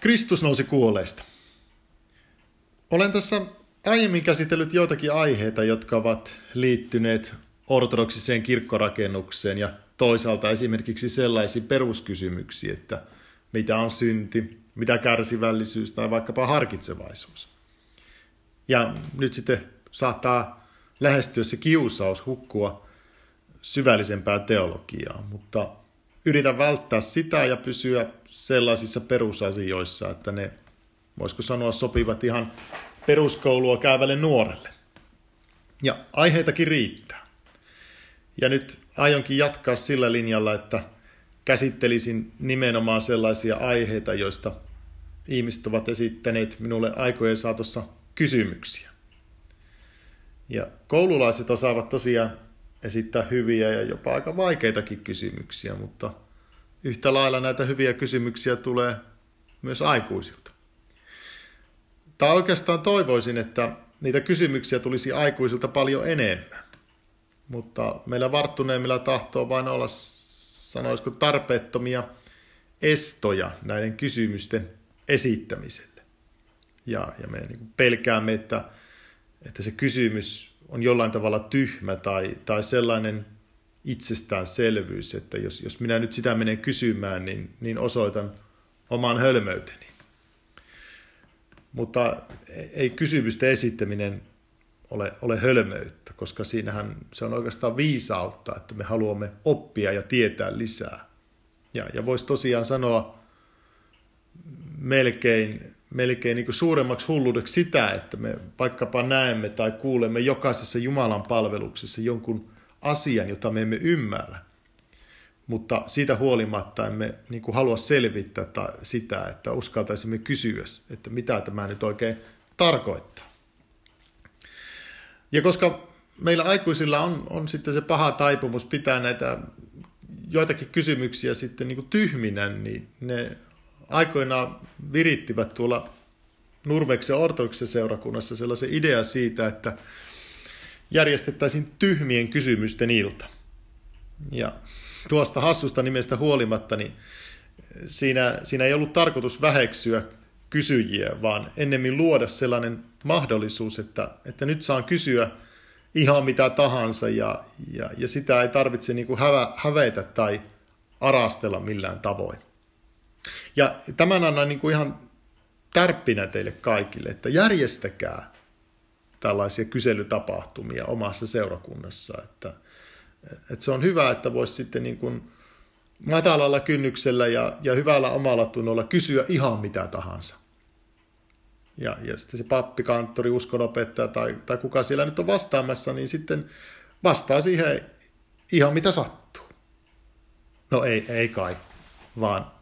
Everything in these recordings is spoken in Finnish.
Kristus nousi kuolleista. Olen tässä aiemmin käsitellyt joitakin aiheita, jotka ovat liittyneet ortodoksiseen kirkkorakennukseen ja toisaalta esimerkiksi sellaisiin peruskysymyksiin, että mitä on synti, mitä kärsivällisyys tai vaikkapa harkitsevaisuus. Ja nyt sitten saattaa lähestyä se kiusaus hukkua syvällisempää teologiaa, mutta yritän välttää sitä ja pysyä sellaisissa perusasioissa, että ne, voisiko sanoa, sopivat ihan peruskoulua käyvälle nuorelle. Ja aiheitakin riittää. Ja nyt aionkin jatkaa sillä linjalla, että käsittelisin nimenomaan sellaisia aiheita, joista ihmiset ovat esittäneet minulle aikojen saatossa kysymyksiä. Ja koululaiset osaavat tosiaan esittää hyviä ja jopa aika vaikeitakin kysymyksiä, mutta yhtä lailla näitä hyviä kysymyksiä tulee myös aikuisilta. Tai oikeastaan toivoisin, että niitä kysymyksiä tulisi aikuisilta paljon enemmän. Mutta meillä varttuneemmilla tahtoo vain olla, sanoisiko, tarpeettomia estoja näiden kysymysten esittämiselle. Ja, ja me niin pelkäämme, että, että se kysymys on jollain tavalla tyhmä tai, tai sellainen itsestäänselvyys, että jos, jos minä nyt sitä menen kysymään, niin, niin osoitan oman hölmöyteni. Mutta ei kysymysten esittäminen ole, ole hölmöyttä, koska siinähän se on oikeastaan viisautta, että me haluamme oppia ja tietää lisää. Ja, ja voisi tosiaan sanoa melkein, melkein niin suuremmaksi hulluudeksi sitä, että me vaikkapa näemme tai kuulemme jokaisessa Jumalan palveluksessa jonkun asian, jota me emme ymmärrä. Mutta siitä huolimatta emme niin kuin halua selvittää sitä, että uskaltaisimme kysyä, että mitä tämä nyt oikein tarkoittaa. Ja koska meillä aikuisilla on, on sitten se paha taipumus pitää näitä joitakin kysymyksiä sitten niin kuin tyhminä, niin ne aikoinaan virittivät tuolla Nurmeksen ortodoksen seurakunnassa sellaisen idea siitä, että järjestettäisiin tyhmien kysymysten ilta. Ja tuosta hassusta nimestä huolimatta, niin siinä, siinä ei ollut tarkoitus väheksyä kysyjiä, vaan ennemmin luoda sellainen mahdollisuus, että, että nyt saan kysyä ihan mitä tahansa ja, ja, ja sitä ei tarvitse niin kuin hävä, hävetä tai arastella millään tavoin. Ja tämän annan niin kuin ihan tärppinä teille kaikille, että järjestäkää tällaisia kyselytapahtumia omassa seurakunnassa. Että, että se on hyvä, että voisi sitten niin kuin matalalla kynnyksellä ja, ja hyvällä omalla tunnolla kysyä ihan mitä tahansa. Ja, ja sitten se pappi, kanttori, uskonopettaja tai, tai kuka siellä nyt on vastaamassa, niin sitten vastaa siihen ihan mitä sattuu. No ei, ei kai, vaan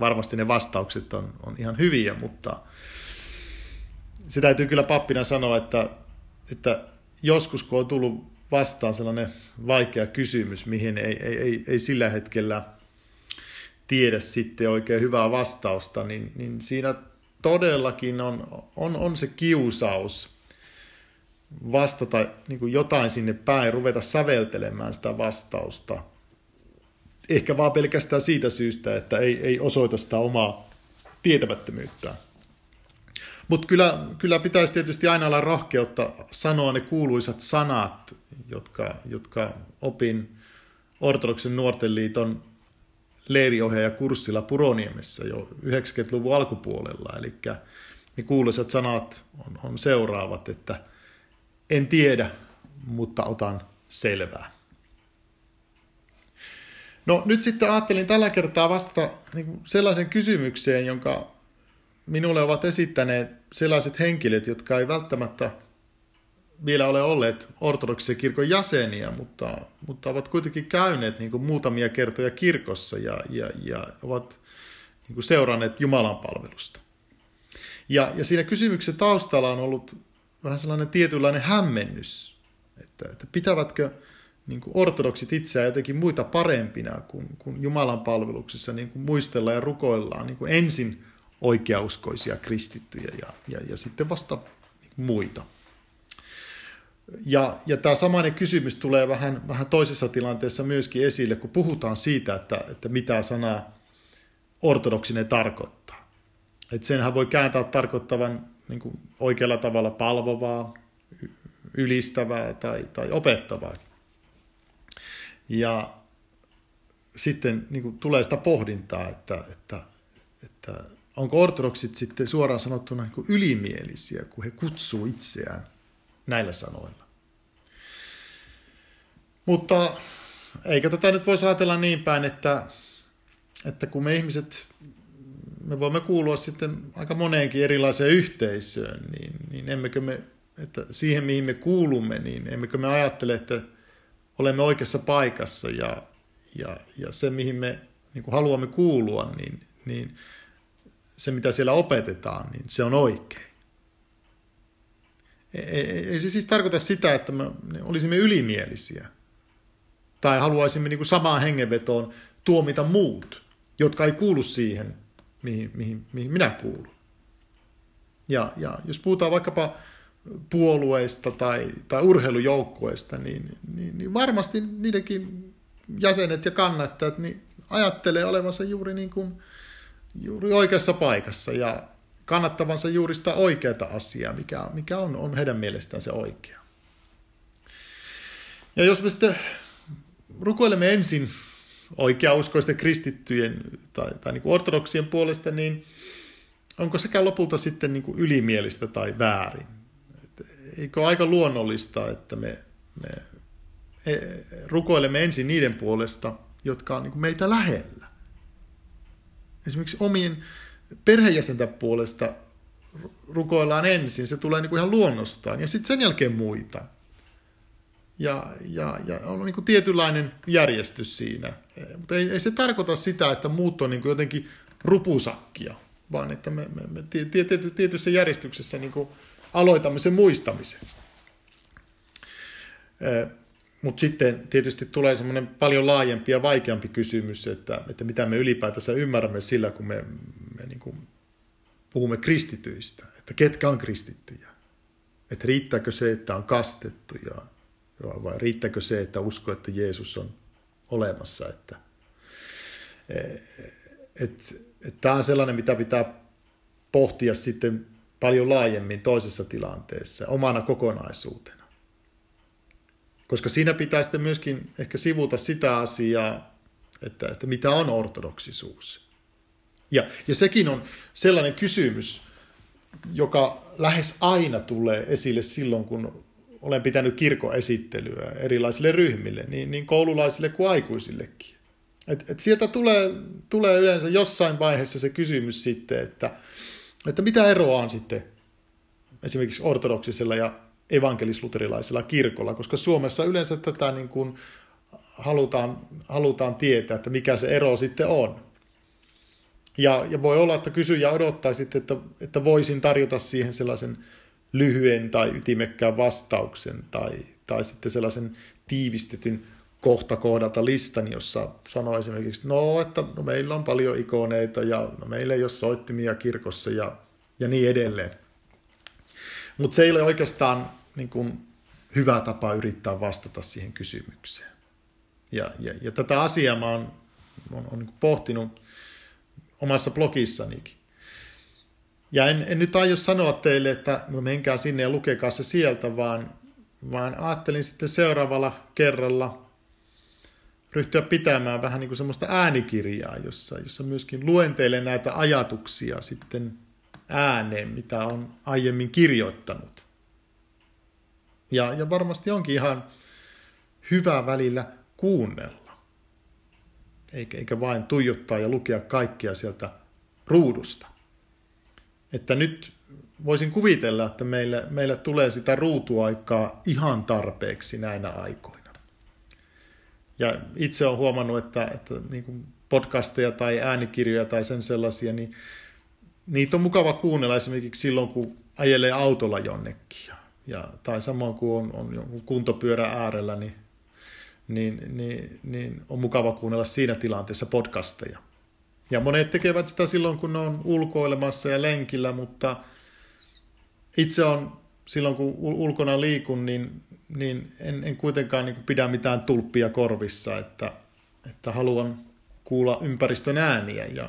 varmasti ne vastaukset on, on ihan hyviä, mutta se täytyy kyllä pappina sanoa, että, että joskus kun on tullut vastaan sellainen vaikea kysymys, mihin ei, ei, ei, ei sillä hetkellä tiedä sitten oikein hyvää vastausta, niin, niin siinä todellakin on, on, on se kiusaus vastata niin jotain sinne päin, ruveta säveltelemään sitä vastausta. Ehkä vaan pelkästään siitä syystä, että ei, ei osoita sitä omaa tietämättömyyttään. Mutta kyllä, kyllä pitäisi tietysti aina olla rohkeutta sanoa ne kuuluisat sanat, jotka, jotka opin ortodoksen nuorten liiton leiriohjaaja kurssilla Puroniemessä jo 90-luvun alkupuolella. Eli ne kuuluisat sanat on, on seuraavat, että en tiedä, mutta otan selvää. No nyt sitten ajattelin tällä kertaa vastata niin sellaisen kysymykseen, jonka minulle ovat esittäneet sellaiset henkilöt, jotka ei välttämättä vielä ole olleet ortodoksisen kirkon jäseniä, mutta, mutta ovat kuitenkin käyneet niin kuin muutamia kertoja kirkossa ja, ja, ja ovat niin kuin seuranneet Jumalan palvelusta. Ja, ja siinä kysymyksen taustalla on ollut vähän sellainen tietynlainen hämmennys, että, että pitävätkö niin kuin ortodoksit itseään jotenkin muita parempina, kun, kun Jumalan palveluksessa niin kuin muistellaan ja rukoillaan niin kuin ensin oikeauskoisia kristittyjä ja, ja, ja sitten vasta muita. Ja, ja tämä samainen kysymys tulee vähän, vähän toisessa tilanteessa myöskin esille, kun puhutaan siitä, että, että mitä sana ortodoksinen tarkoittaa. että senhän voi kääntää tarkoittavan niin kuin oikealla tavalla palvovaa, ylistävää tai, tai opettavaa. Ja sitten niin kuin tulee sitä pohdintaa, että, että, että onko ortodoksit sitten suoraan sanottuna niin kuin ylimielisiä, kun he kutsuu itseään näillä sanoilla. Mutta eikä tätä nyt voi ajatella niin päin, että, että kun me ihmiset, me voimme kuulua sitten aika moneenkin erilaiseen yhteisöön, niin, niin emmekö me, että siihen mihin me kuulumme, niin emmekö me ajattele, että olemme oikeassa paikassa ja, ja, ja se mihin me niin kuin haluamme kuulua, niin, niin se mitä siellä opetetaan, niin se on oikein. Ei, ei, ei se siis tarkoita sitä, että me olisimme ylimielisiä – tai haluaisimme niin kuin samaan hengenvetoon tuomita muut, jotka ei kuulu siihen, mihin, mihin, mihin minä kuulun. Ja, ja jos puhutaan vaikkapa puolueista tai, tai urheilujoukkueista, niin, niin, niin varmasti niidenkin jäsenet ja kannattajat niin ajattelee olevansa juuri, niin kuin, juuri oikeassa paikassa ja kannattavansa juuri sitä oikeaa asiaa, mikä, mikä on, on heidän mielestään se oikea. Ja jos me sitten rukoilemme ensin oikeauskoisten kristittyjen tai, tai niin kuin ortodoksien puolesta, niin onko sekä lopulta sitten niin kuin ylimielistä tai väärin? Eikö aika luonnollista, että me, me e, rukoilemme ensin niiden puolesta, jotka on niin meitä lähellä? Esimerkiksi omien perheenjäsenten puolesta rukoillaan ensin, se tulee niin kuin ihan luonnostaan, ja sitten sen jälkeen muita – ja, ja, ja on niin kuin tietynlainen järjestys siinä. Mutta ei, ei se tarkoita sitä, että muut on niin kuin jotenkin rupusakkia, vaan että me, me, me tiety, tietyssä järjestyksessä niin kuin aloitamme sen muistamisen. Mutta sitten tietysti tulee semmoinen paljon laajempi ja vaikeampi kysymys, että, että mitä me ylipäätänsä ymmärrämme sillä, kun me, me niin kuin puhumme kristityistä, että ketkä on kristittyjä. Että riittääkö se, että on kastettu ja vai riittääkö se, että usko, että Jeesus on olemassa? Että, et, et tämä on sellainen, mitä pitää pohtia sitten paljon laajemmin toisessa tilanteessa, omana kokonaisuutena. Koska siinä pitää sitten myöskin ehkä sivuta sitä asiaa, että, että mitä on ortodoksisuus. Ja, ja sekin on sellainen kysymys, joka lähes aina tulee esille silloin, kun olen pitänyt kirkoesittelyä erilaisille ryhmille, niin, niin koululaisille kuin aikuisillekin. Et, et sieltä tulee, tulee yleensä jossain vaiheessa se kysymys sitten, että, että mitä eroa on sitten esimerkiksi ortodoksisella ja evankelisluterilaisella kirkolla, koska Suomessa yleensä tätä niin kuin halutaan, halutaan tietää, että mikä se ero sitten on. Ja, ja voi olla, että kysyjä odottaa sitten, että, että voisin tarjota siihen sellaisen lyhyen tai ytimekkään vastauksen tai, tai sitten sellaisen tiivistetyn kohta kohdalta listan, jossa sanoo esimerkiksi, no, että no, meillä on paljon ikoneita ja no, meillä ei ole soittimia kirkossa ja, ja niin edelleen. Mutta se ei ole oikeastaan niin kuin, hyvä tapa yrittää vastata siihen kysymykseen. Ja, ja, ja tätä asiaa mä oon, oon, oon niin pohtinut omassa blogissanikin. Ja en, en nyt aio sanoa teille, että no menkää sinne ja lukekaa se sieltä, vaan, vaan ajattelin sitten seuraavalla kerralla ryhtyä pitämään vähän niin kuin semmoista äänikirjaa, jossa, jossa myöskin luen teille näitä ajatuksia sitten ääneen, mitä on aiemmin kirjoittanut. Ja, ja varmasti onkin ihan hyvä välillä kuunnella, eikä, eikä vain tuijottaa ja lukea kaikkia sieltä ruudusta että nyt voisin kuvitella, että meille tulee sitä ruutuaikaa ihan tarpeeksi näinä aikoina. Ja itse olen huomannut, että, että niin kuin podcasteja tai äänikirjoja tai sen sellaisia, niin niitä on mukava kuunnella esimerkiksi silloin, kun ajelee autolla jonnekin. Ja, tai samoin kuin on, on jonkun kuntopyörä äärellä, niin, niin, niin, niin on mukava kuunnella siinä tilanteessa podcasteja. Ja monet tekevät sitä silloin, kun ne on ulkoilemassa ja lenkillä, mutta itse on silloin, kun ulkona liikun, niin, niin en, en kuitenkaan niin pidä mitään tulppia korvissa, että, että haluan kuulla ympäristön ääniä ja,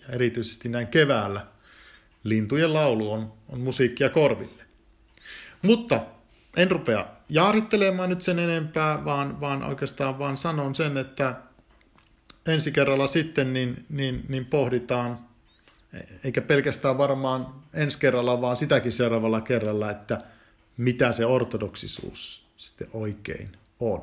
ja erityisesti näin keväällä, lintujen laulu on, on musiikkia korville. Mutta en rupea jaarittelemaan nyt sen enempää, vaan, vaan oikeastaan vaan sanon sen, että ensi kerralla sitten niin, niin, niin pohditaan, eikä pelkästään varmaan ensi kerralla, vaan sitäkin seuraavalla kerralla, että mitä se ortodoksisuus sitten oikein on.